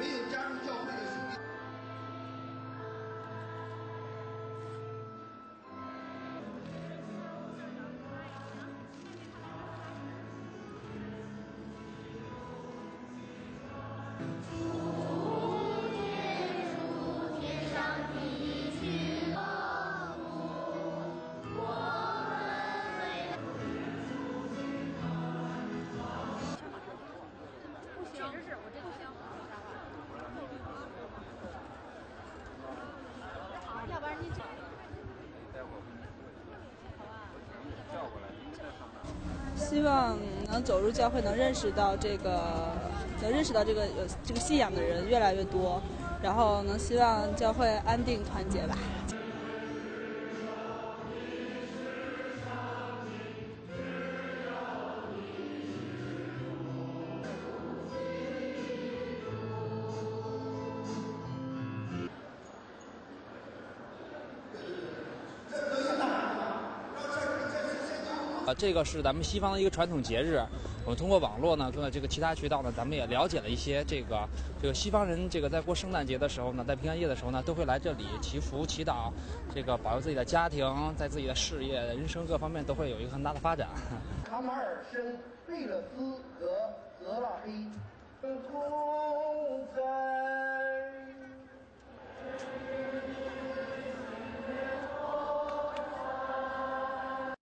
没有加入教会希望能走入教会，能认识到这个，能认识到这个有这个信仰的人越来越多，然后能希望教会安定团结吧。这个是咱们西方的一个传统节日，我们通过网络呢，通过这个其他渠道呢，咱们也了解了一些这个这个西方人这个在过圣诞节的时候呢，在平安夜的时候呢，都会来这里祈福祈祷，这个保佑自己的家庭，在自己的事业、人生各方面都会有一个很大的发展。卡马尔申贝勒斯和泽拉黑